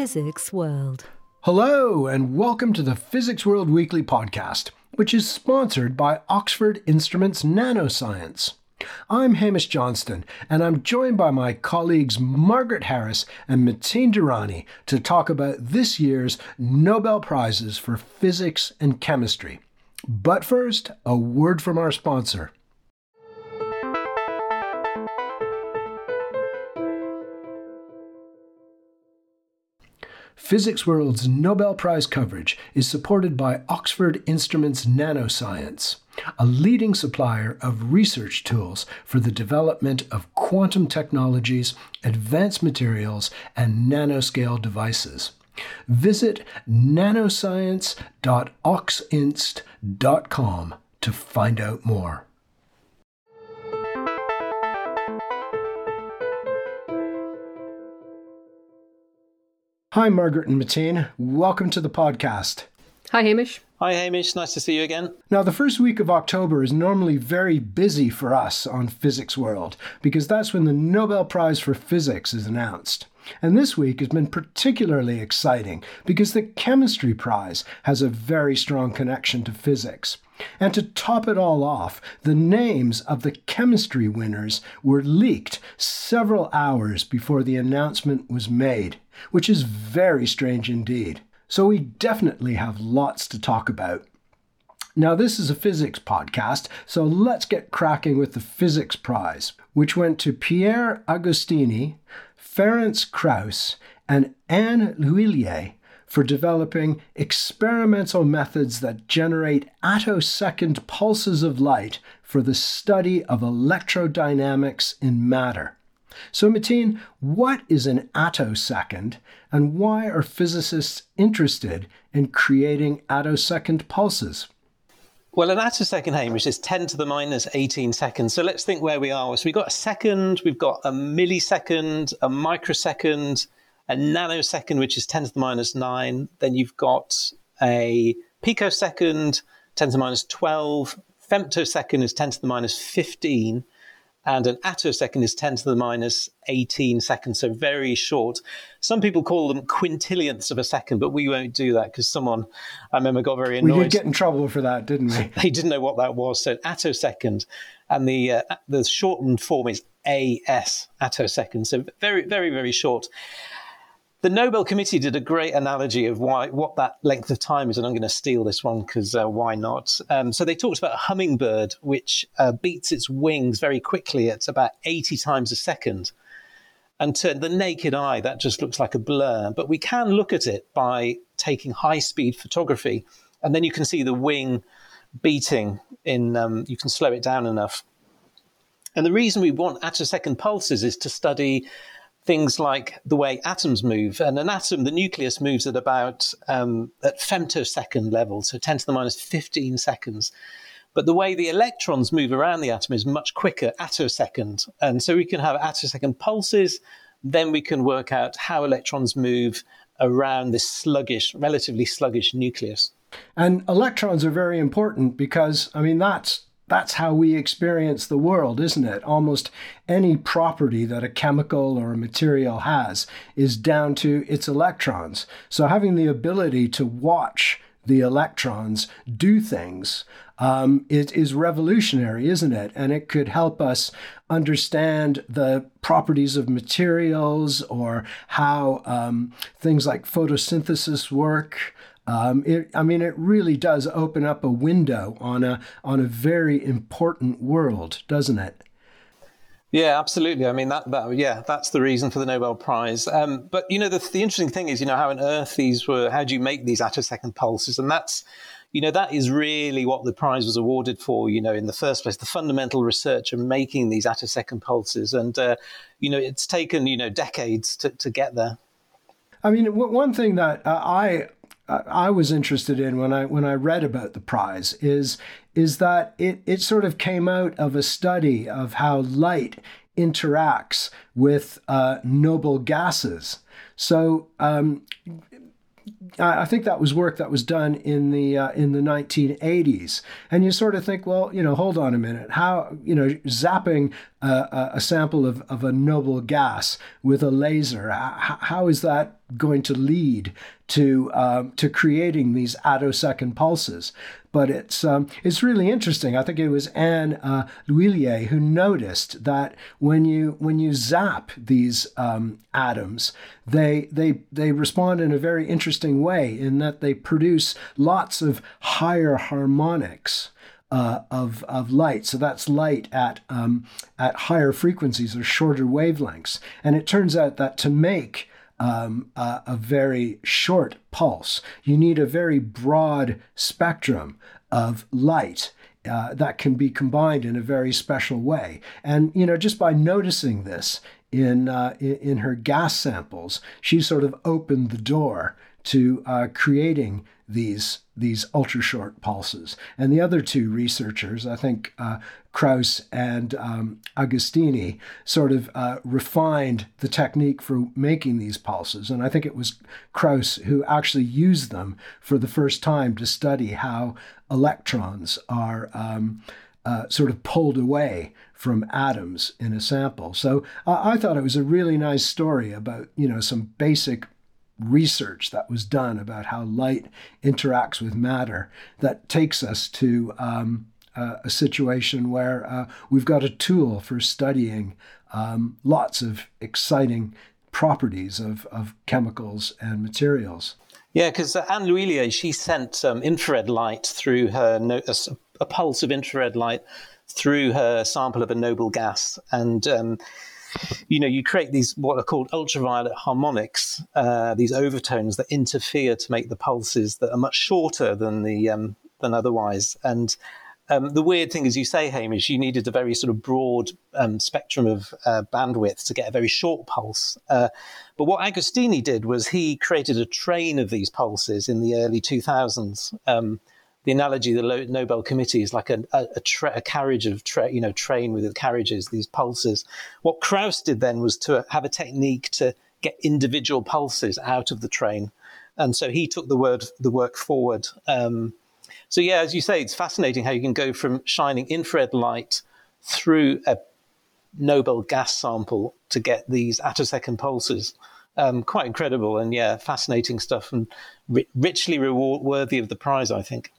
Physics World. Hello, and welcome to the Physics World Weekly podcast, which is sponsored by Oxford Instruments Nanoscience. I'm Hamish Johnston, and I'm joined by my colleagues Margaret Harris and Matin Durrani to talk about this year's Nobel Prizes for Physics and Chemistry. But first, a word from our sponsor. Physics World's Nobel Prize coverage is supported by Oxford Instruments Nanoscience, a leading supplier of research tools for the development of quantum technologies, advanced materials, and nanoscale devices. Visit nanoscience.oxinst.com to find out more. Hi, Margaret and Matin. Welcome to the podcast. Hi, Hamish. Hi, Hamish. Nice to see you again. Now, the first week of October is normally very busy for us on Physics World because that's when the Nobel Prize for Physics is announced. And this week has been particularly exciting because the Chemistry Prize has a very strong connection to physics. And to top it all off, the names of the chemistry winners were leaked several hours before the announcement was made, which is very strange indeed. So we definitely have lots to talk about. Now, this is a physics podcast, so let's get cracking with the Physics Prize, which went to Pierre Agostini, Ferenc Krausz, and Anne L'Huillier for developing experimental methods that generate attosecond pulses of light for the study of electrodynamics in matter. So, Matin, what is an attosecond, and why are physicists interested in creating attosecond pulses? Well, an attosecond, Hamish, is 10 to the minus 18 seconds. So let's think where we are. So we've got a second, we've got a millisecond, a microsecond, a nanosecond, which is 10 to the minus 9. Then you've got a picosecond, 10 to the minus 12. Femtosecond is 10 to the minus 15. And an attosecond is 10 to the minus 18 seconds, so very short. Some people call them quintillionths of a second, but we won't do that because someone, I remember, got very annoyed. We did get in trouble for that, didn't we? they didn't know what that was. So attosecond, and the uh, the shortened form is AS, attosecond. So very, very, very short. The Nobel Committee did a great analogy of why what that length of time is, and I'm going to steal this one because uh, why not? Um, so they talked about a hummingbird which uh, beats its wings very quickly at about 80 times a second. And to the naked eye, that just looks like a blur. But we can look at it by taking high speed photography, and then you can see the wing beating in, um, you can slow it down enough. And the reason we want attosecond pulses is to study things like the way atoms move. And an atom, the nucleus moves at about um, at femtosecond level, so 10 to the minus 15 seconds. But the way the electrons move around the atom is much quicker, attosecond. And so we can have attosecond pulses, then we can work out how electrons move around this sluggish, relatively sluggish nucleus. And electrons are very important because, I mean, that's that's how we experience the world, isn't it? Almost any property that a chemical or a material has is down to its electrons. So having the ability to watch the electrons do things um, it is revolutionary, isn't it? And it could help us understand the properties of materials or how um, things like photosynthesis work. Um, it, I mean, it really does open up a window on a on a very important world, doesn't it? Yeah, absolutely. I mean, that, that yeah, that's the reason for the Nobel Prize. Um, but you know, the, the interesting thing is, you know, how on earth these were, how do you make these attosecond pulses? And that's, you know, that is really what the prize was awarded for. You know, in the first place, the fundamental research of making these attosecond pulses, and uh, you know, it's taken you know decades to, to get there. I mean, one thing that uh, I I was interested in when I when I read about the prize is is that it it sort of came out of a study of how light interacts with uh, noble gases. So um, I think that was work that was done in the uh, in the 1980s, and you sort of think, well, you know, hold on a minute, how you know, zapping a, a sample of, of a noble gas with a laser, how, how is that going to lead to um, to creating these attosecond pulses? But it's um, it's really interesting. I think it was Anne uh, L'Huillier who noticed that when you when you zap these um, atoms, they they they respond in a very interesting way in that they produce lots of higher harmonics. Uh, of of light. So that's light at um, at higher frequencies or shorter wavelengths. And it turns out that to make um, a, a very short pulse, you need a very broad spectrum of light. Uh, that can be combined in a very special way. And, you know, just by noticing this in, uh, in her gas samples, she sort of opened the door to uh, creating these these ultra short pulses. And the other two researchers, I think uh, Krausz and um, Agostini, sort of uh, refined the technique for making these pulses. And I think it was Krausz who actually used them for the first time to study how electrons are. Um, uh, sort of pulled away from atoms in a sample. So I thought it was a really nice story about you know some basic research that was done about how light interacts with matter that takes us to um, uh, a situation where uh, we've got a tool for studying um, lots of exciting properties of, of chemicals and materials. Yeah, because uh, Anne L'Huillier, she sent um, infrared light through her, no- a, a, pulse of infrared light through her sample of a noble gas. And um, you know, you create these what are called ultraviolet harmonics, uh, these overtones that interfere to make the pulses that are much shorter than the um, than otherwise. And um, the weird thing, as you say, Hamish, you needed a very sort of broad um, spectrum of uh, bandwidth to get a very short pulse. Uh, but what Agostini did was he created a train of these pulses in the early 2000s the analogy the Nobel Committee is like a, a, a, tra- a carriage of tra- you know train with the carriages, these pulses. What Krausz did then was to have a technique to get individual pulses out of the train, and so he took the word the work forward. Um, so yeah, as you say, it's fascinating how you can go from shining infrared light through a noble gas sample to get these attosecond pulses. Um, quite incredible and yeah, fascinating stuff and ri- richly reward worthy of the prize, I think.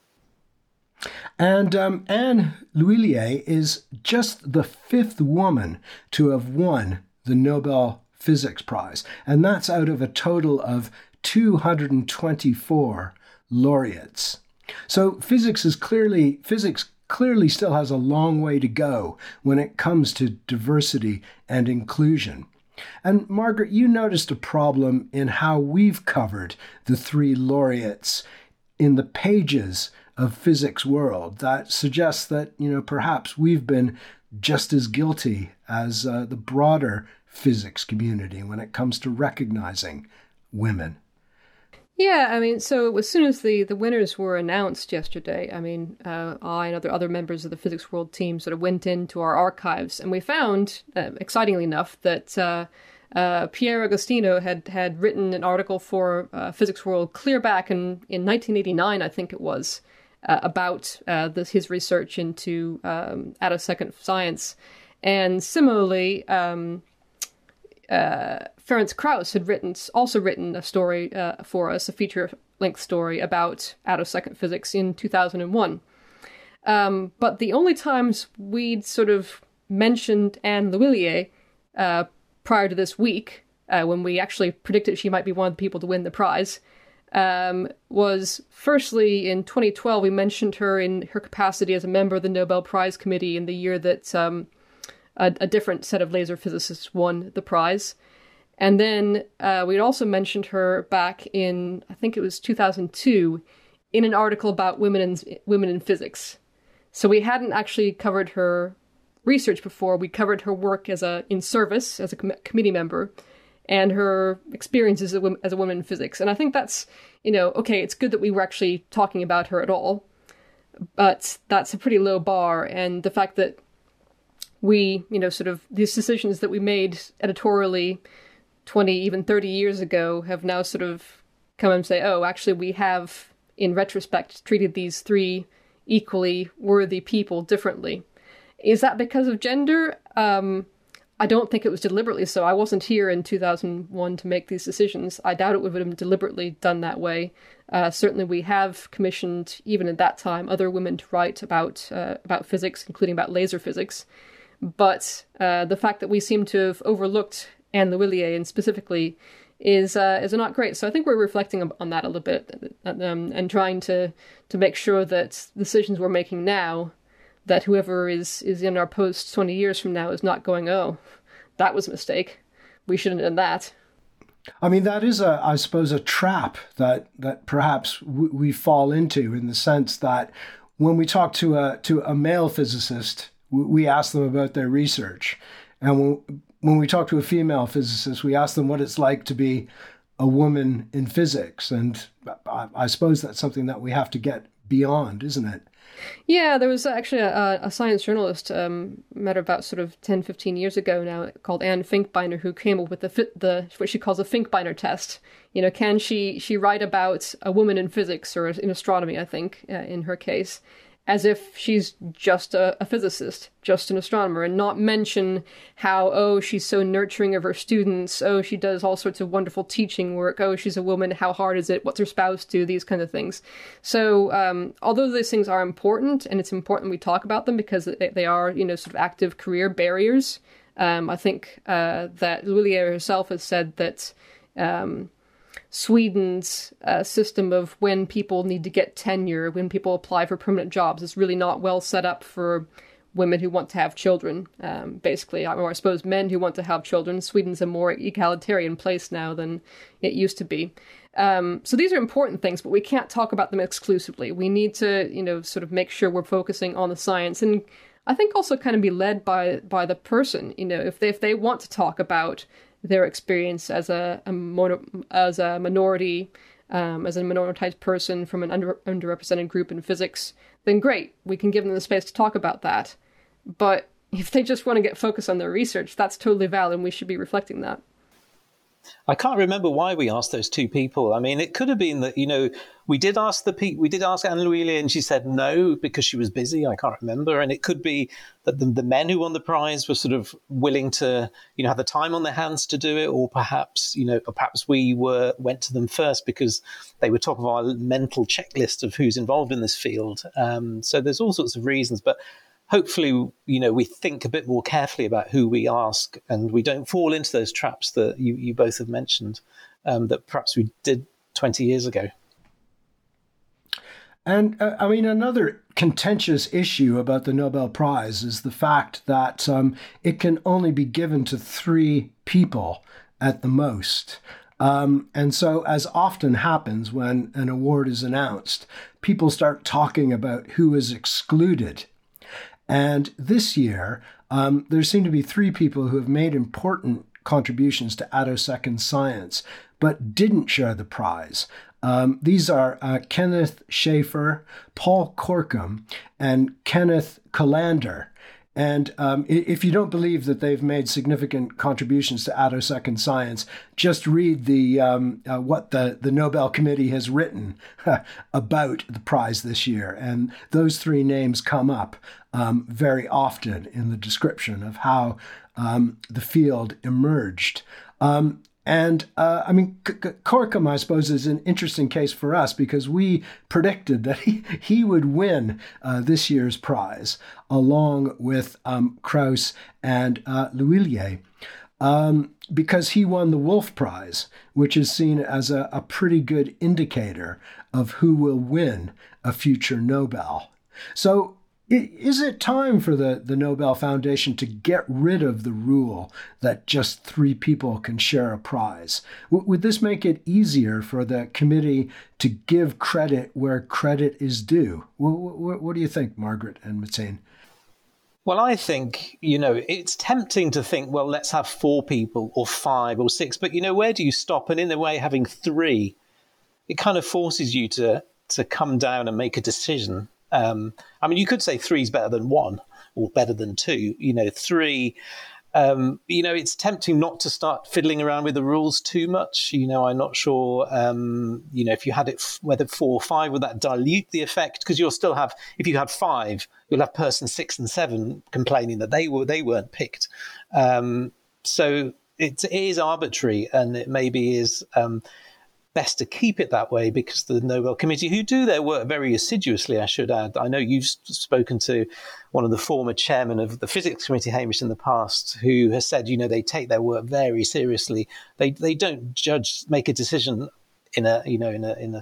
And um, Anne L'Huillier is just the fifth woman to have won the Nobel Physics Prize, and that's out of a total of 224 laureates. So physics is clearly physics clearly still has a long way to go when it comes to diversity and inclusion. And Margaret, you noticed a problem in how we've covered the three laureates in the pages of physics world that suggests that you know perhaps we've been just as guilty as uh, the broader physics community when it comes to recognizing women. Yeah, I mean, so as soon as the, the winners were announced yesterday, I mean, uh, I and other other members of the Physics World team sort of went into our archives, and we found, uh, excitingly enough, that uh, uh, Pierre Agostini had had written an article for uh, Physics World clear back in in 1989, I think it was, uh, about this, his research into um, attosecond science. And similarly, um, uh, Ferenc Krausz had written also written a story uh, for us, a feature length story about attosecond physics in 2001. Um, but the only times we'd sort of mentioned Anne L'Huillier uh, prior to this week, uh, when we actually predicted she might be one of the people to win the prize, um, was firstly in 2012 we mentioned her in her capacity as a member of the Nobel Prize Committee in the year that um, a, a, different set of laser physicists won the prize, and then uh, we'd also mentioned her back in I think it was 2002 in an article about women in women in physics. So we hadn't actually covered her research before. We covered her work as a in service as a com- committee member and her experiences as a, as a woman in physics. And I think that's, you know, okay, it's good that we were actually talking about her at all, but that's a pretty low bar. And the fact that we, you know, sort of these decisions that we made editorially 20, even 30 years ago have now sort of come and say, oh, actually, we have, in retrospect, treated these three equally worthy people differently. Is that because of gender? Um, I don't think it was deliberately so. I wasn't here in 2001 to make these decisions. I doubt it would have been deliberately done that way. Uh, certainly, we have commissioned, even at that time, other women to write about uh, about physics, including about laser physics. But uh, the fact that we seem to have overlooked Anne L'Huillier and specifically is uh, is not great. So I think we're reflecting on that a little bit um, and trying to to make sure that decisions we're making now, that whoever is is in our post twenty years from now is not going, oh, that was a mistake. We shouldn't have done that. I mean, that is a, I suppose, a trap that that perhaps we fall into in the sense that when we talk to a to a male physicist, we ask them about their research, and when we talk to a female physicist, we ask them what it's like to be a woman in physics. And I, I suppose that's something that we have to get beyond, isn't it? Yeah, there was actually a, a science journalist, um, met about sort of 10, 15 years ago now, called Ann Finkbeiner, who came up with the, the what she calls a Finkbeiner test. You know, can she she write about a woman in physics or in astronomy? I think uh, in her case, as if she's just a, a, physicist, just an astronomer, and not mention how, oh, she's so nurturing of her students, oh, she does all sorts of wonderful teaching work, oh, she's a woman, how hard is it, what's her spouse do, these kind of things. So, um, although these things are important, and it's important we talk about them because they are, you know, sort of active career barriers, um, I think uh, that L'Huillier herself has said that. Um, Sweden's uh, system of when people need to get tenure, when people apply for permanent jobs, is really not well set up for women who want to have children, um, basically, or I suppose men who want to have children. Sweden's a more egalitarian place now than it used to be. Um, so these are important things, but we can't talk about them exclusively. We need to, you know, sort of make sure we're focusing on the science and I think also kind of be led by by the person. You know, if they if they want to talk about their experience as a, a mono, as a minority, um, as a minoritized person from an under, underrepresented group in physics, then great, we can give them the space to talk about that. But if they just want to get focused on their research, that's totally valid, and we should be reflecting that. I can't remember why we asked those two people. I mean, it could have been that you know we did ask the pe- we did ask Anne L'Huillier, and she said no because she was busy. I can't remember, and it could be that the, the men who won the prize were sort of willing to you know have the time on their hands to do it, or perhaps you know, perhaps we were went to them first because they were top of our mental checklist of who's involved in this field. Um, so there's all sorts of reasons, but hopefully, you know, we think a bit more carefully about who we ask, and we don't fall into those traps that you, you both have mentioned um, that perhaps we did 20 years ago. And uh, I mean, another contentious issue about the Nobel Prize is the fact that um, it can only be given to three people at the most. Um, and so, as often happens when an award is announced, people start talking about who is excluded and this year, um, there seem to be three people who have made important contributions to attosecond science, but didn't share the prize. Um, these are uh, Kenneth Schafer, Paul Corkum, and Kenneth Kulander. And um, if you don't believe that they've made significant contributions to attosecond science, just read the um, uh, what the, the Nobel Committee has written about the prize this year. And those three names come up um, very often in the description of how um, the field emerged. Um, and uh, I mean, Corkum, I suppose, is an interesting case for us because we predicted that he, he would win uh, this year's prize along with um, Krausz and uh. Um, because he won the Wolf Prize, which is seen as a, a pretty good indicator of who will win a future Nobel. So is it time for the, the Nobel Foundation to get rid of the rule that just three people can share a prize? W- would this make it easier for the committee to give credit where credit is due? W- w- what do you think, Margaret and Matin? Well, I think, you know, it's tempting to think, well, let's have four people or five or six, but, you know, where do you stop? And in a way, having three, it kind of forces you to, to come down and make a decision um, I mean, you could say three is better than one or better than two. You know, three Um, you know, it's tempting not to start fiddling around with the rules too much. You know, I'm not sure. Um, you know, if you had it f- whether four or five would that dilute the effect because you'll still have if you had five, you'll have person six and seven complaining that they were they weren't picked. Um, so it is arbitrary and it maybe is um, best to keep it that way because the Nobel Committee, who do their work very assiduously, I should add. I know you've spoken to one of the former chairmen of the Physics Committee, Hamish, in the past, who has said, you know, they take their work very seriously. They they don't judge, make a decision in a you know in a in a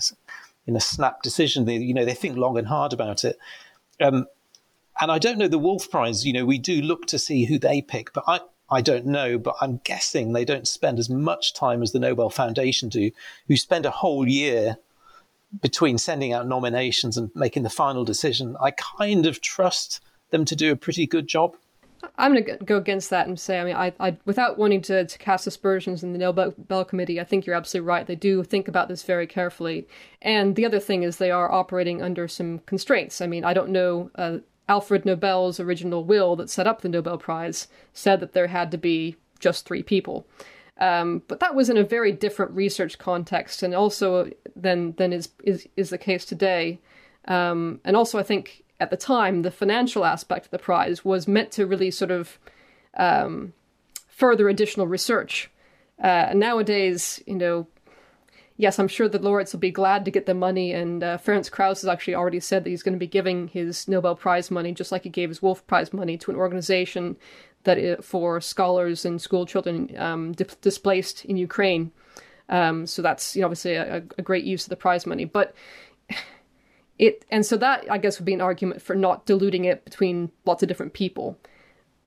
in a snap decision. They you know they think long and hard about it. Um, and I don't know the Wolf Prize. You know, we do look to see who they pick, but I I don't know, but I'm guessing they don't spend as much time as the Nobel Foundation do, who spend a whole year between sending out nominations and making the final decision. I kind of trust them to do a pretty good job. I'm going to go against that and say, I mean, I, I without wanting to, to cast aspersions in the Nobel Committee, I think you're absolutely right. They do think about this very carefully. And the other thing is they are operating under some constraints. I mean, I don't know uh, Alfred Nobel's original will that set up the Nobel Prize said that there had to be just three people. Um, but that was in a very different research context, and also than than is is, is the case today. Um, and also, I think at the time, the financial aspect of the prize was meant to really sort of um, further additional research. Uh, nowadays, you know, yes, I'm sure the laureates will be glad to get the money. And uh, Ferenc Krausz has actually already said that he's going to be giving his Nobel Prize money, just like he gave his Wolf Prize money, to an organization that it, for scholars and school children um, di- displaced in Ukraine. Um, so that's you know, obviously a, a, great use of the prize money, but it and so that I guess would be an argument for not diluting it between lots of different people.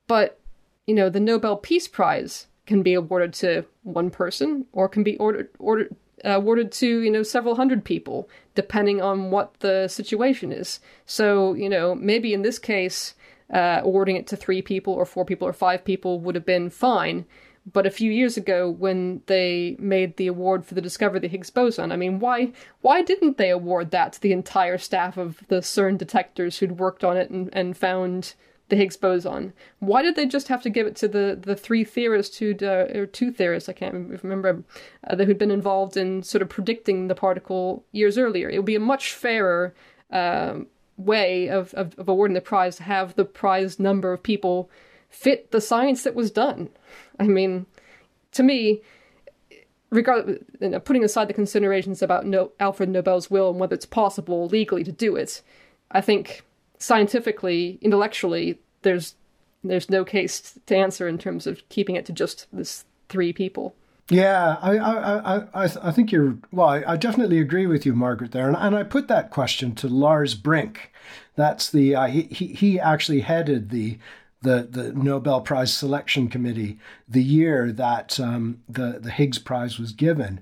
But you know, the Nobel Peace Prize can be awarded to one person or can be ordered ordered awarded to you know several hundred people depending on what the situation is. So you know maybe in this case uh, awarding it to three people or four people or five people would have been fine. But a few years ago when they made the award for the discovery of the higgs boson i mean why why didn't they award that to the entire staff of the cern detectors who'd worked on it and, and found the Higgs boson. Why did they just have to give it to the, the three theorists who uh, or two theorists I can't remember uh, who'd been involved in sort of predicting the particle years earlier? It would be a much fairer um, way of, of, of awarding the prize to have the prize number of people fit the science that was done. I mean, to me, regard you know, putting aside the considerations about no, Alfred Nobel's will and whether it's possible legally to do it, I think scientifically, intellectually, there's there's no case to answer in terms of keeping it to just this three people. Yeah, I I, I, I think you're well. I, definitely agree with you, Margaret. There, and, and I put that question to Lars Brink. That's the uh, he he actually headed the the the Nobel Prize selection committee the year that um, the the Higgs Prize was given,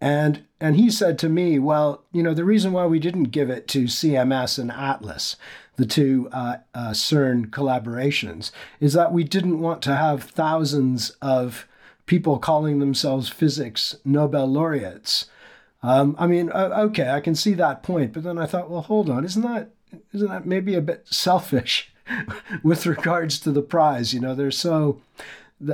and and he said to me, well, you know, the reason why we didn't give it to CMS and Atlas the two uh, uh, CERN collaborations, is that we didn't want to have thousands of people calling themselves physics Nobel laureates. Um, I mean, okay, I can see that point, but then I thought, well, hold on, isn't that isn't that maybe a bit selfish with regards to the prize? You know, they're so,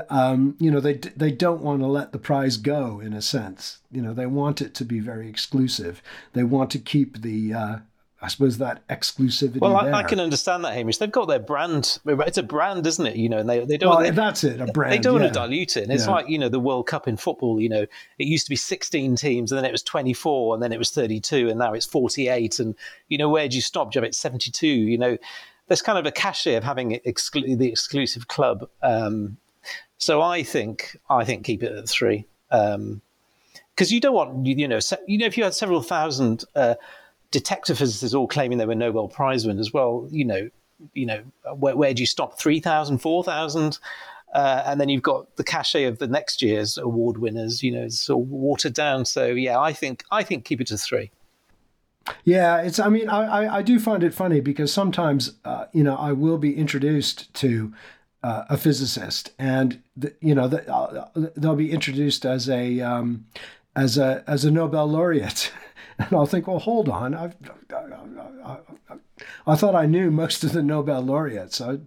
um, you know, they they don't want to let the prize go in a sense. You know, they want it to be very exclusive. They want to keep the uh, I suppose that exclusivity. Well, I, I, can understand that, Hamish. They've got their brand. It's a brand, isn't it? You know, and they they don't. Well, they, that's it, a brand. They don't yeah. want to dilute it. And it's yeah. like you know the World Cup in football. You know, it used to be 16 teams, and then it was 24, and then it was 32, and now it's 48. And you know, where do you stop? Do you have it 72? You know, there's kind of a cachet of having exclu- the exclusive club. Um, so I think I think keep it at three. Um, because you don't want you know you know if you had several thousand uh, detector physicists all claiming they were Nobel Prize winners. Well, you know, you know, where, where do you stop? 3,000, 4,000? Uh, and then you've got the cachet of the next year's award winners. You know, it's of watered down. So yeah, I think I think keep it to three. Yeah, it's. I mean, I I, do find it funny because sometimes uh, you know I will be introduced to uh, a physicist, and the, you know the, uh, they'll be introduced as a um, as a as a Nobel laureate. And I'll think, well, hold on. I've, I, I thought I knew most of the Nobel laureates. I,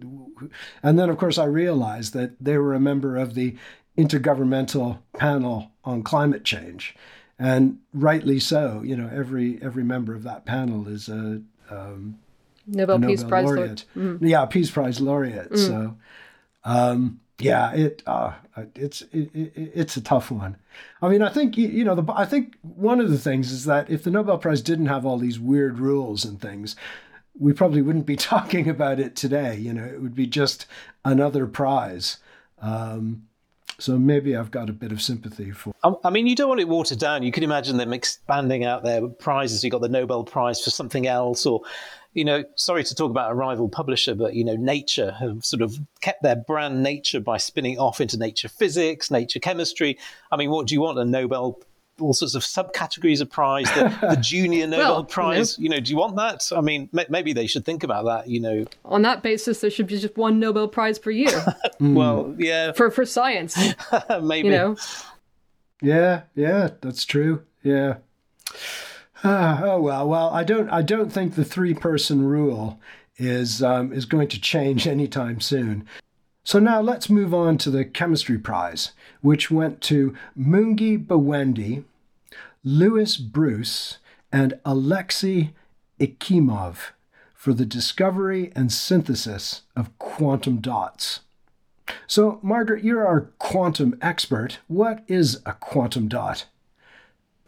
and then, of course, I realized that they were a member of the Intergovernmental Panel on Climate Change. And rightly so, you know, every every member of that panel is a um, Nobel, a Nobel Peace Prize laureate. Mm. Yeah, Peace Prize laureate. Mm. So, um, yeah, it uh, it's it, it, it's a tough one. I mean, I think you know, the, I think one of the things is that if the Nobel Prize didn't have all these weird rules and things, we probably wouldn't be talking about it today. You know, it would be just another prize. Um, so maybe I've got a bit of sympathy for. I mean, you don't want it watered down. You can imagine them expanding out their prizes. You got the Nobel Prize for something else, or you know, sorry to talk about a rival publisher, but you know, Nature have sort of kept their brand Nature by spinning off into Nature Physics, Nature Chemistry. I mean, what do you want? A Nobel all sorts of subcategories of prize, the, the junior Nobel well, Prize. You know, you know, do you want that? I mean, maybe they should think about that. You know, on that basis, there should be just one Nobel Prize per year. well, yeah, for for science, maybe. You know, yeah, yeah, that's true. Yeah. Ah, oh well, well, I don't, I don't think the three-person rule is um, is going to change anytime soon. So now let's move on to the chemistry prize, which went to Mungi Bawendi, Louis Brus, and Alexei Ekimov for the discovery and synthesis of quantum dots. So, Margaret, you're our quantum expert. What is a quantum dot?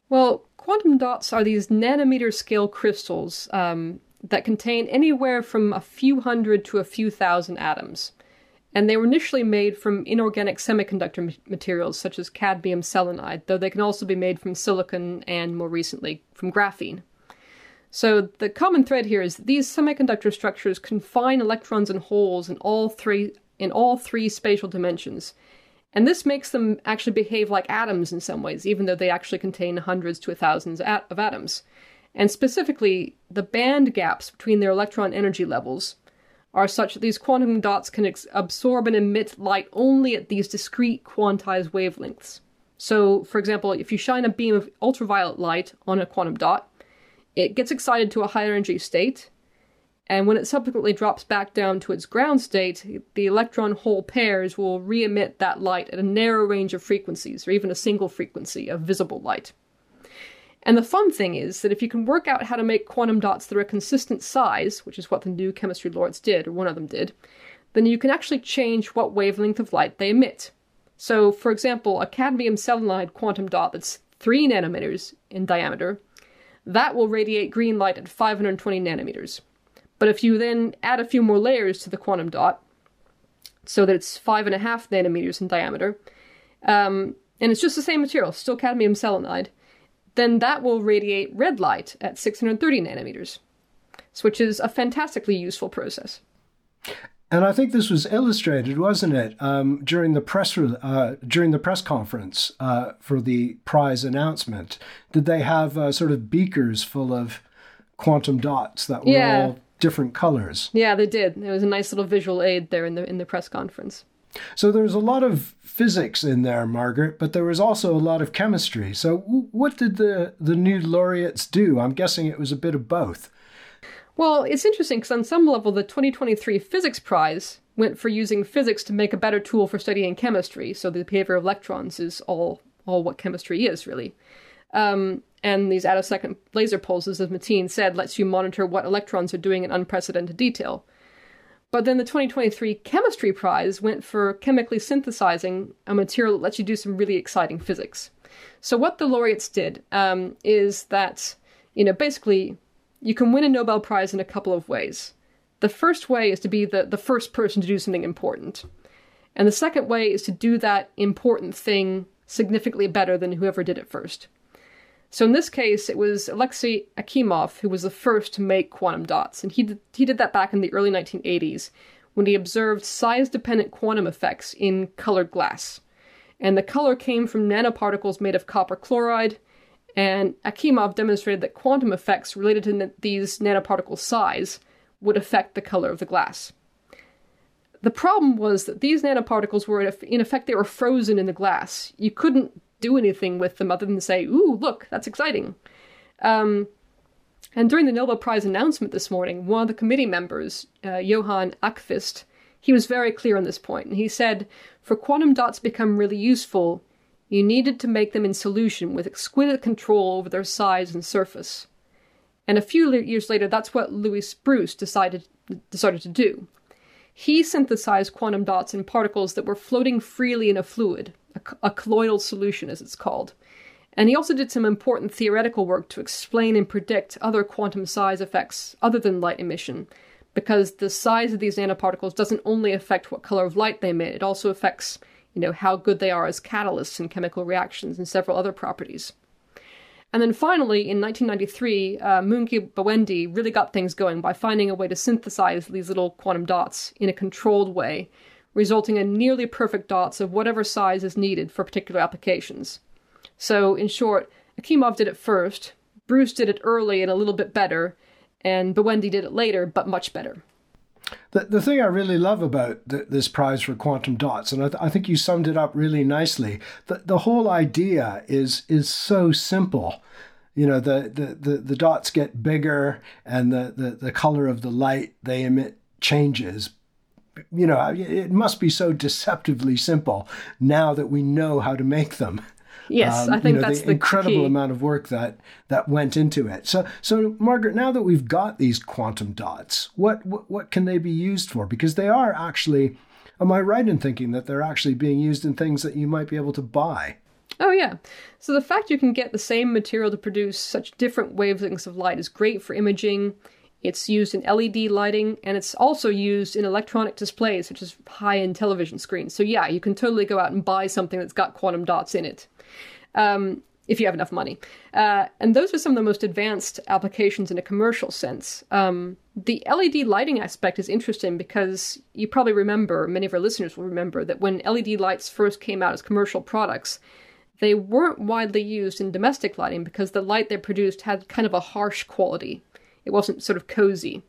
Well, Quantum dots are these nanometer scale crystals um, that contain anywhere from a few hundred to a few thousand atoms. And they were initially made from inorganic semiconductor materials such as cadmium selenide, though they can also be made from silicon and more recently from graphene. So the common thread here is these semiconductor structures confine electrons and holes in all three in all three spatial dimensions, and this makes them actually behave like atoms in some ways, even though they actually contain hundreds to thousands of atoms. And specifically, the band gaps between their electron energy levels are such that these quantum dots can ex- absorb and emit light only at these discrete quantized wavelengths. So, for example, if you shine a beam of ultraviolet light on a quantum dot, it gets excited to a higher energy state, and when it subsequently drops back down to its ground state, the electron hole pairs will re emit that light at a narrow range of frequencies, or even a single frequency of visible light. And the fun thing is that if you can work out how to make quantum dots that are a consistent size, which is what the new chemistry laureates did, or one of them did, then you can actually change what wavelength of light they emit. So, for example, a cadmium selenide quantum dot that's 3 nanometers in diameter, that will radiate green light at 520 nanometers. But if you then add a few more layers to the quantum dot, so that it's five and a half nanometers in diameter, um, and it's just the same material, still cadmium selenide, then that will radiate red light at 630 nanometers, which is a fantastically useful process. And I think this was illustrated, wasn't it, um, during the press uh, during the press conference uh, for the prize announcement? Did they have uh, sort of beakers full of quantum dots that were yeah. all different colors. Yeah, they did. It was a nice little visual aid there in the in the press conference. So there was a lot of physics in there, Margaret, but there was also a lot of chemistry. So what did the the new laureates do? I'm guessing it was a bit of both. Well, it's interesting because on some level, the 2023 Physics Prize went for using physics to make a better tool for studying chemistry. So the behavior of electrons is all all what chemistry is, really. Um, and these attosecond laser pulses, as Matin said, lets you monitor what electrons are doing in unprecedented detail. But then the 2023 Chemistry Prize went for chemically synthesizing a material that lets you do some really exciting physics. So what the laureates did um, is that, you know, basically you can win a Nobel Prize in a couple of ways. The first way is to be the, the first person to do something important. And the second way is to do that important thing significantly better than whoever did it first. So in this case, it was Alexei Akimov who was the first to make quantum dots, and he did, he did that back in the early 1980s when he observed size-dependent quantum effects in colored glass. And the color came from nanoparticles made of copper chloride, and Akimov demonstrated that quantum effects related to these nanoparticle size would affect the color of the glass. The problem was that these nanoparticles were, in effect, they were frozen in the glass. You couldn't do anything with them other than say, ooh, look, that's exciting. Um, And during the Nobel Prize announcement this morning, one of the committee members, uh, Johan Åqvist, he was very clear on this point. And he said, for quantum dots to become really useful, you needed to make them in solution with exquisite control over their size and surface. And a few years later, that's what Louis Brus decided, decided to do. He synthesized quantum dots in particles that were floating freely in a fluid, a, colloidal solution as it's called. And he also did some important theoretical work to explain and predict other quantum size effects other than light emission, because the size of these nanoparticles doesn't only affect what color of light they emit, it also affects, you know, how good they are as catalysts in chemical reactions and several other properties. And then finally, in 1993, uh, Mungi Bawendi really got things going by finding a way to synthesize these little quantum dots in a controlled way, resulting in nearly perfect dots of whatever size is needed for particular applications. So, in short, Akimov did it first, Brus did it early and a little bit better, and Bawendi did it later, but much better. The, the thing I really love about the, this prize for quantum dots, and I, th- I, think you summed it up really nicely, the, the whole idea is is so simple. You know, the, the, the, the dots get bigger and the, the, the color of the light they emit changes. You know, it must be so deceptively simple now that we know how to make them. Yes, um, I think you know, that's the, the incredible key. amount of work that that went into it. So, so Margaret, now that we've got these quantum dots, what what, what can they be used for? Because they are actually, am I right in thinking that they're actually being used in things that you might be able to buy? Oh, yeah. So the fact you can get the same material to produce such different wavelengths of light is great for imaging. It's used in LED lighting, and it's also used in electronic displays, such as high end television screens. So, yeah, you can totally go out and buy something that's got quantum dots in it um, if you have enough money. Uh, and those are some of the most advanced applications in a commercial sense. Um, the LED lighting aspect is interesting because you probably remember, many of our listeners will remember, that when LED lights first came out as commercial products, they weren't widely used in domestic lighting because the light they produced had kind of a harsh quality. It wasn't sort of cozy.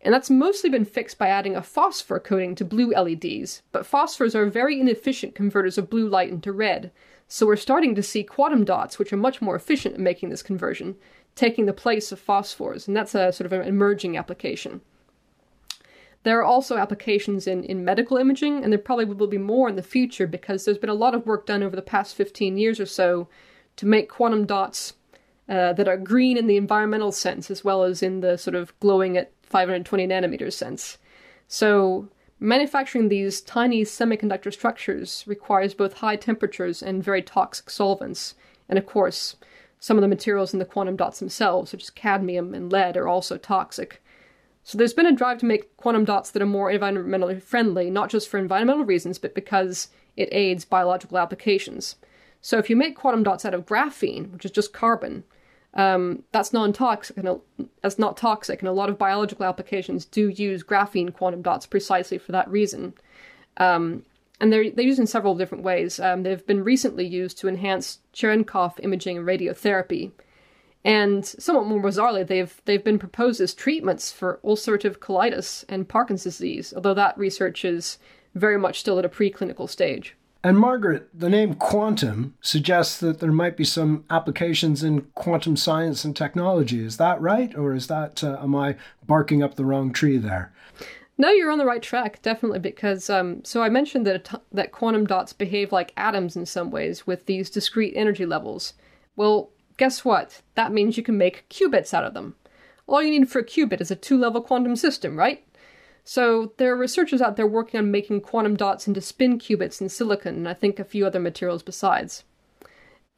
And that's mostly been fixed by adding a phosphor coating to blue LEDs, but phosphors are very inefficient converters of blue light into red, so we're starting to see quantum dots, which are much more efficient at making this conversion, taking the place of phosphors, and that's a sort of an emerging application. There are also applications in, in medical imaging, and there probably will be more in the future because there's been a lot of work done over the past 15 years or so to make quantum dots uh, that are green in the environmental sense as well as in the sort of glowing at 520 nanometers sense. So Manufacturing these tiny semiconductor structures requires both high temperatures and very toxic solvents, and of course, some of the materials in the quantum dots themselves, such as cadmium and lead, are also toxic. So there's been a drive to make quantum dots that are more environmentally friendly, not just for environmental reasons, but because it aids biological applications. So if you make quantum dots out of graphene, which is just carbon, um, that's non-toxic and that's not toxic, and a lot of biological applications do use graphene quantum dots precisely for that reason. Um, and they're they're used in several different ways. Um, they've been recently used to enhance Cherenkov imaging and radiotherapy, and somewhat more bizarrely, they've they've been proposed as treatments for ulcerative colitis and Parkinson's disease. Although that research is very much still at a preclinical stage. And Margaret, the name quantum suggests that there might be some applications in quantum science and technology. Is that right? Or is that, uh, am I barking up the wrong tree there? No, you're on the right track, definitely, because um, so I mentioned that that quantum dots behave like atoms in some ways with these discrete energy levels. Well, guess what? That means you can make qubits out of them. All you need for a qubit is a two-level quantum system, right? So there are researchers out there working on making quantum dots into spin qubits in silicon, and I think a few other materials besides.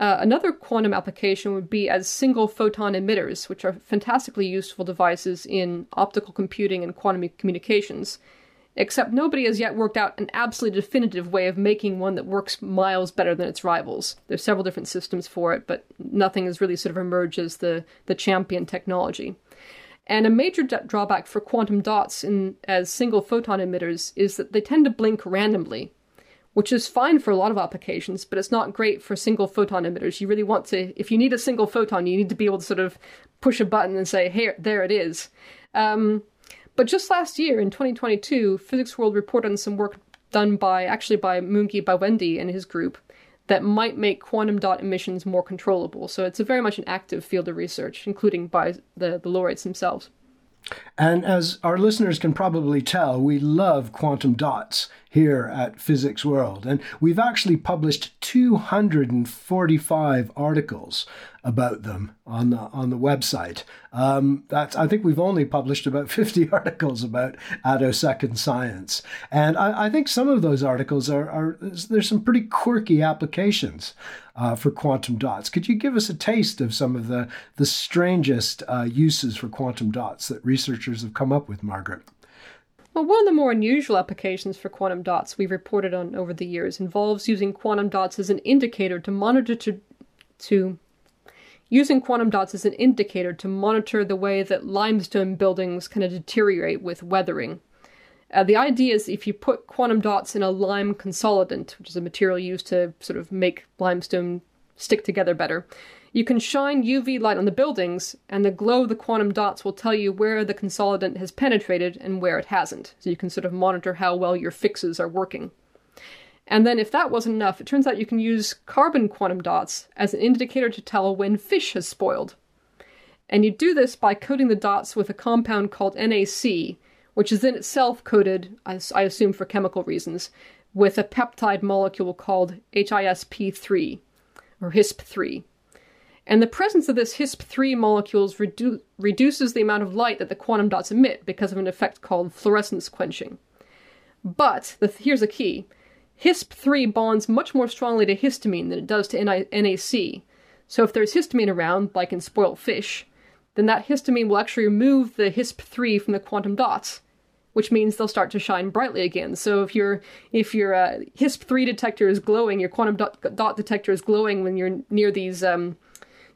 Uh, another quantum application would be as single photon emitters, which are fantastically useful devices in optical computing and quantum communications. Except nobody has yet worked out an absolutely definitive way of making one that works miles better than its rivals. There's several different systems for it, but nothing has really sort of emerged as the, the champion technology. And a major d- drawback for quantum dots in, as single photon emitters is that they tend to blink randomly, which is fine for a lot of applications, but it's not great for single photon emitters. You really want to, if you need a single photon, you need to be able to sort of push a button and say, hey, there it is. Um, but just last year, in 2022, Physics World reported on some work done by, actually by Mungi Bawendi and his group, that might make quantum dot emissions more controllable. So it's a very much an active field of research, including by the, the laureates themselves. And as our listeners can probably tell, we love quantum dots here at Physics World. And we've actually published 245 articles about them on the on the website. Um, that's I think we've only published about 50 articles about attosecond science, and I, I think some of those articles are, are there's some pretty quirky applications uh, for quantum dots. Could you give us a taste of some of the the strangest uh, uses for quantum dots that researchers have come up with, Margaret? Well, one of the more unusual applications for quantum dots we've reported on over the years involves using quantum dots as an indicator to monitor to, to using quantum dots as an indicator to monitor the way that limestone buildings kind of deteriorate with weathering. Uh, the idea is if you put quantum dots in a lime consolidant, which is a material used to sort of make limestone stick together better, you can shine UV light on the buildings, and the glow of the quantum dots will tell you where the consolidant has penetrated and where it hasn't. So you can sort of monitor how well your fixes are working. And then, if that wasn't enough, it turns out you can use carbon quantum dots as an indicator to tell when fish has spoiled. And you do this by coating the dots with a compound called NAC, which is in itself coated, I assume for chemical reasons, with a peptide molecule called HISP3, or HISP3. And the presence of this HISP3 molecules redu- reduces the amount of light that the quantum dots emit because of an effect called fluorescence quenching. But the, here's a key HISP3 bonds much more strongly to histamine than it does to NAC. So if there's histamine around, like in spoiled fish, then that histamine will actually remove the HISP3 from the quantum dots, which means they'll start to shine brightly again. So if your if your uh, HISP3 detector is glowing, your quantum dot, dot detector is glowing when you're near these um,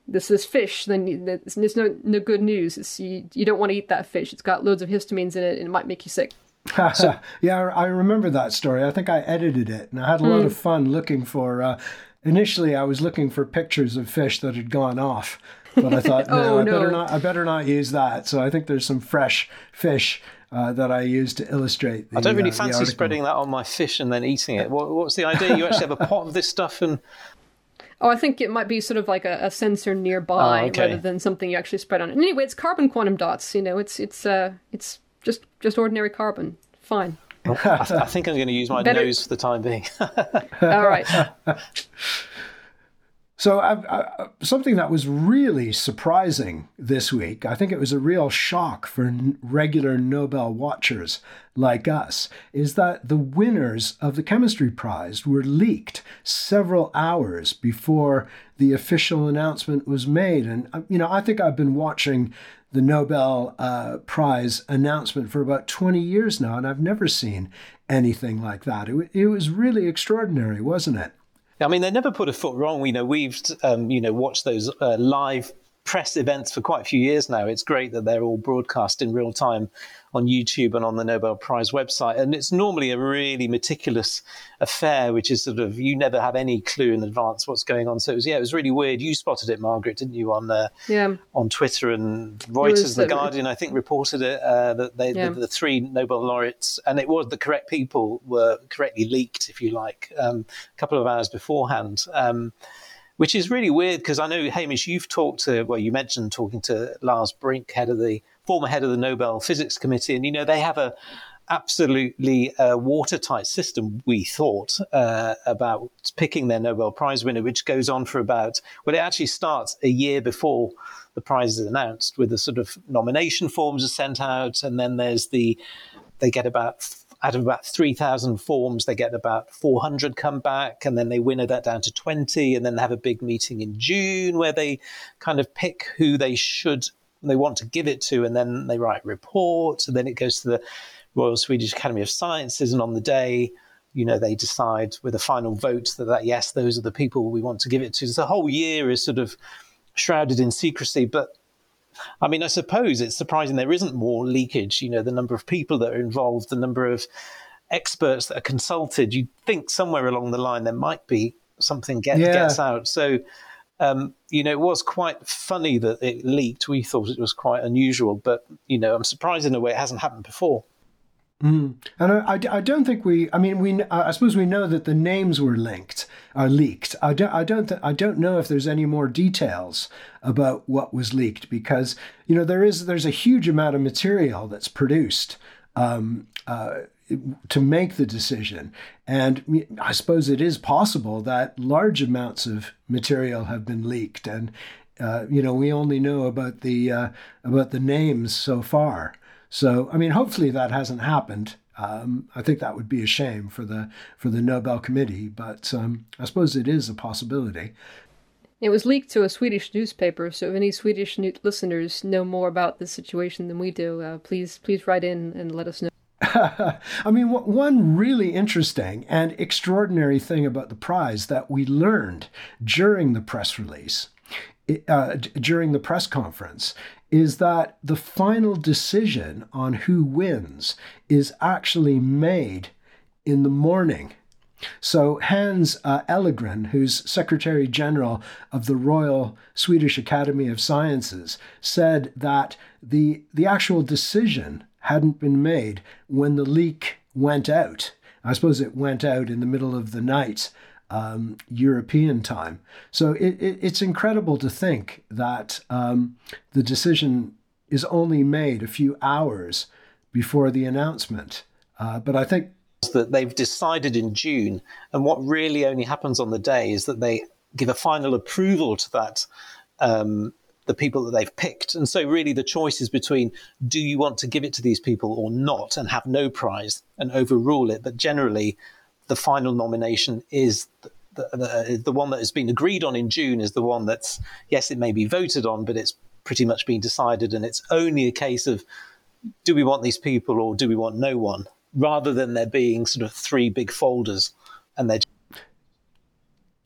this this fish, then there's no no good news. It's, you you don't want to eat that fish. It's got loads of histamines in it, and it might make you sick. so, yeah, I remember that story. I think I edited it, and I had a lot mm. of fun looking for. Uh, initially, I was looking for pictures of fish that had gone off, but I thought, no, oh, I no. better not. I better not use that. So I think there's some fresh fish uh, that I use to illustrate. The, I don't really uh, fancy spreading that on my fish and then eating it. What, what's the idea? You actually have a pot of this stuff and Oh, I think it might be sort of like a, a sensor nearby oh, okay. rather than something you actually spread on. It. Anyway, it's carbon quantum dots. You know, it's it's uh it's just just ordinary carbon. Fine. I, th- I, think I'm going to use my Better... nose for the time being. All right. So, uh, uh, something that was really surprising this week, I think it was a real shock for regular Nobel watchers like us, is that the winners of the chemistry prize were leaked several hours before the official announcement was made. And, uh, you know, I think I've been watching the Nobel uh, Prize announcement for about 20 years now, and I've never seen anything like that. It, it was really extraordinary, wasn't it? I mean, they never put a foot wrong. You know, we've um, you know watched those uh, live press events for quite a few years now. It's great that they're all broadcast in real time on YouTube and on the Nobel Prize website. And it's normally a really meticulous affair, which is sort of you never have any clue in advance what's going on. So it was yeah, it was really weird. You spotted it, Margaret, didn't you, on uh, yeah. on Twitter and Reuters, The Guardian, I think, reported it uh, that they, yeah. the, the, three Nobel laureates, and it was the correct people were correctly leaked, if you like, um, a couple of hours beforehand. Um, which is really weird because I know Hamish, you've talked to well, you mentioned talking to Lars Brink, head of the former head of the Nobel Physics Committee, and you know they have a absolutely uh, watertight system. We thought uh, about picking their Nobel Prize winner, which goes on for about well, it actually starts a year before the prize is announced, with the sort of nomination forms are sent out, and then there's the they get about out of about 3,000 forms, they get about 400 come back, and then they winnow that down to 20, and then they have a big meeting in June where they kind of pick who they should, they want to give it to, and then they write reports, and then it goes to the Royal Swedish Academy of Sciences, and on the day, you know, they decide with a final vote that, that yes, those are the people we want to give it to. So the whole year is sort of shrouded in secrecy, but I mean, I suppose it's surprising there isn't more leakage. You know, the number of people that are involved, the number of experts that are consulted. You'd think somewhere along the line there might be something get, yeah. gets out. So, um, you know, it was quite funny that it leaked. We thought it was quite unusual, but you know, I'm surprised in a way it hasn't happened before. Mm. And I, I, don't think we, I mean, we, I suppose we know that the names were linked are leaked. I don't I don't th- I don't know if there's any more details about what was leaked because you know there is there's a huge amount of material that's produced. Um, uh, to make the decision. And I suppose it is possible that large amounts of material have been leaked, and uh, you know we only know about the uh, about the names so far. So I mean, hopefully that hasn't happened. Um, I think that would be a shame for the for the Nobel Committee, but um, I suppose it is a possibility. It was leaked to a Swedish newspaper, so if any Swedish listeners know more about this situation than we do, uh, please please write in and let us know. I mean, one really interesting and extraordinary thing about the prize that we learned during the press release, uh, during the press conference, is that the final decision on who wins is actually made in the morning. So Hans uh, Ellegren, who's Secretary General of the Royal Swedish Academy of Sciences, said that the the actual decision hadn't been made when the leak went out. I suppose it went out in the middle of the night, um, European time. So it, it, it's incredible to think that um, the decision is only made a few hours before the announcement. Uh, but I think that they've decided in June, and what really only happens on the day is that they give a final approval to that um, the people that they've picked. And so, really, the choice is between do you want to give it to these people or not and have no prize and overrule it? But generally, the final nomination is the, the, uh, the one that has been agreed on in June is the one that's, yes, it may be voted on, but it's pretty much been decided. And it's only a case of do we want these people or do we want no one, rather than there being sort of three big folders and they're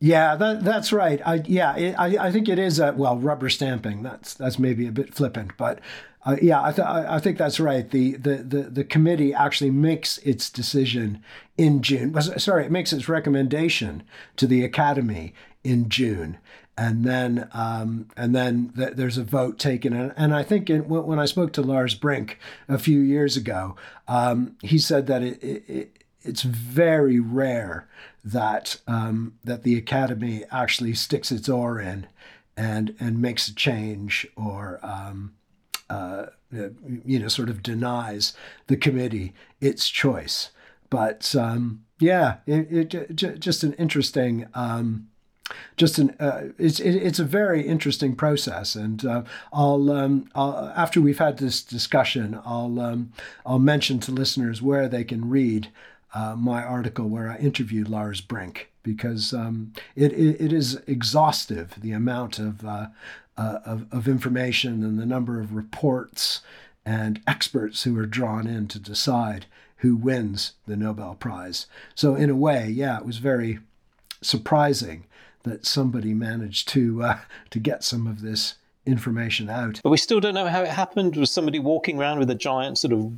yeah, that, that's right. I, yeah, it, I, I think it is a, well rubber stamping. That's that's maybe a bit flippant, but uh, yeah, I, th- I think that's right. The, the the the committee actually makes its decision in June. Sorry, it makes its recommendation to the academy in June, and then um, and then th- there's a vote taken. And, and I think in, when I spoke to Lars Brink a few years ago, um, he said that it, it it's very rare that um, that the academy actually sticks its oar in and and makes a change or um, uh, you know sort of denies the committee its choice. But um, yeah, it, it, just an interesting. Um, just an uh, it's it, it's a very interesting process, and uh, I'll, um, I'll, after we've had this discussion, I'll um, I'll mention to listeners where they can read uh, my article where I interviewed Lars Brink because um, it, it, it is exhaustive the amount of, uh, uh, of, of information and the number of reports and experts who are drawn in to decide who wins the Nobel Prize. So in a way, yeah, it was very surprising that somebody managed to uh, to get some of this information out. But we still don't know how it happened. Was somebody walking around with a giant sort of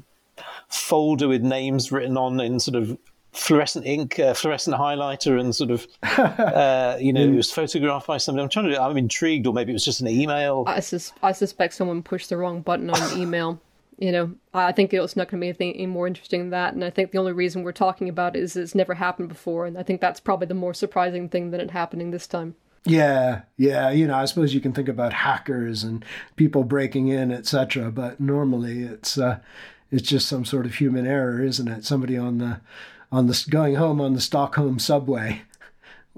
folder with names written on in sort of fluorescent ink, uh, fluorescent highlighter, and sort of, uh, you know, it was photographed by somebody. I'm trying to, I'm intrigued, or maybe it was just an email. I, sus- I suspect someone pushed the wrong button on the email. You know, I think it's not going to be anything any more interesting than that. And I think the only reason we're talking about it is it's never happened before. And I think that's probably the more surprising thing than it happening this time. Yeah, yeah. You know, I suppose you can think about hackers and people breaking in, etc. But normally, it's uh, it's just some sort of human error, isn't it? Somebody on the on the going home on the Stockholm subway.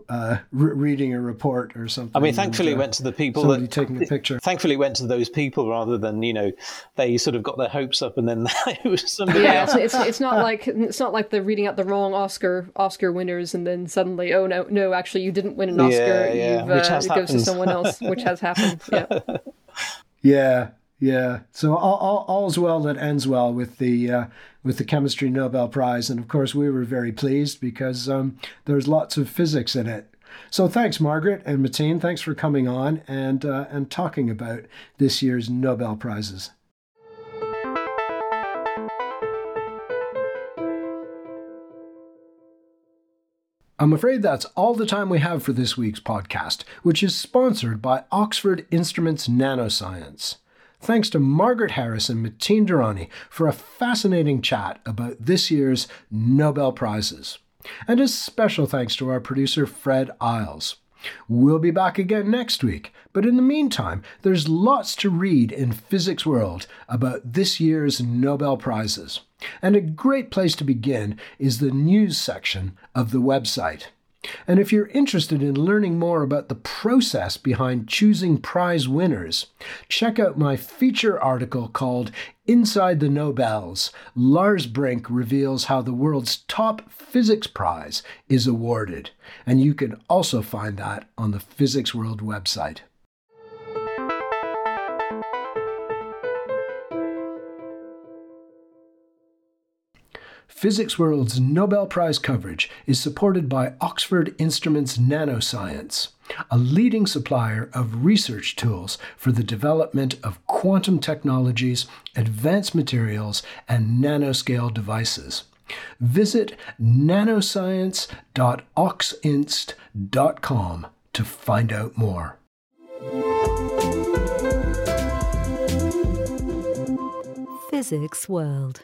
Uh, re- reading a report or something. I mean, thankfully, and, uh, went to the people that taking a picture. Thankfully, went to those people rather than you know they sort of got their hopes up and then it was somebody yeah, else. it's, it's not like it's not like they're reading out the wrong Oscar Oscar winners and then suddenly oh no no actually you didn't win an Oscar yeah, yeah. You've, uh, it goes to someone else which has happened yeah yeah yeah. So all, all, all's well that ends well with the uh, with the chemistry Nobel Prize, and of course we were very pleased because um, there's lots of physics in it. So thanks, Margaret and Matin. Thanks for coming on and uh, and talking about this year's Nobel prizes. I'm afraid that's all the time we have for this week's podcast, which is sponsored by Oxford Instruments Nanoscience. Thanks to Margaret Harris and Matin Durrani for a fascinating chat about this year's Nobel Prizes. And a special thanks to our producer, Fred Isles. We'll be back again next week, but in the meantime, there's lots to read in Physics World about this year's Nobel Prizes. And a great place to begin is the news section of the website. And if you're interested in learning more about the process behind choosing prize winners, check out my feature article called Inside the Nobels. Lars Brink reveals how the world's top physics prize is awarded. And you can also find that on the Physics World website. Physics World's Nobel Prize coverage is supported by Oxford Instruments Nanoscience, a leading supplier of research tools for the development of quantum technologies, advanced materials, and nanoscale devices. Visit nanoscience.oxinst.com to find out more. Physics World